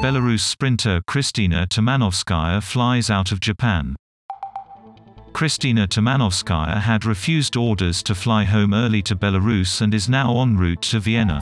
Belarus sprinter Kristina Timanovskaya flies out of Japan. Kristina Timanovskaya had refused orders to fly home early to Belarus and is now en route to Vienna.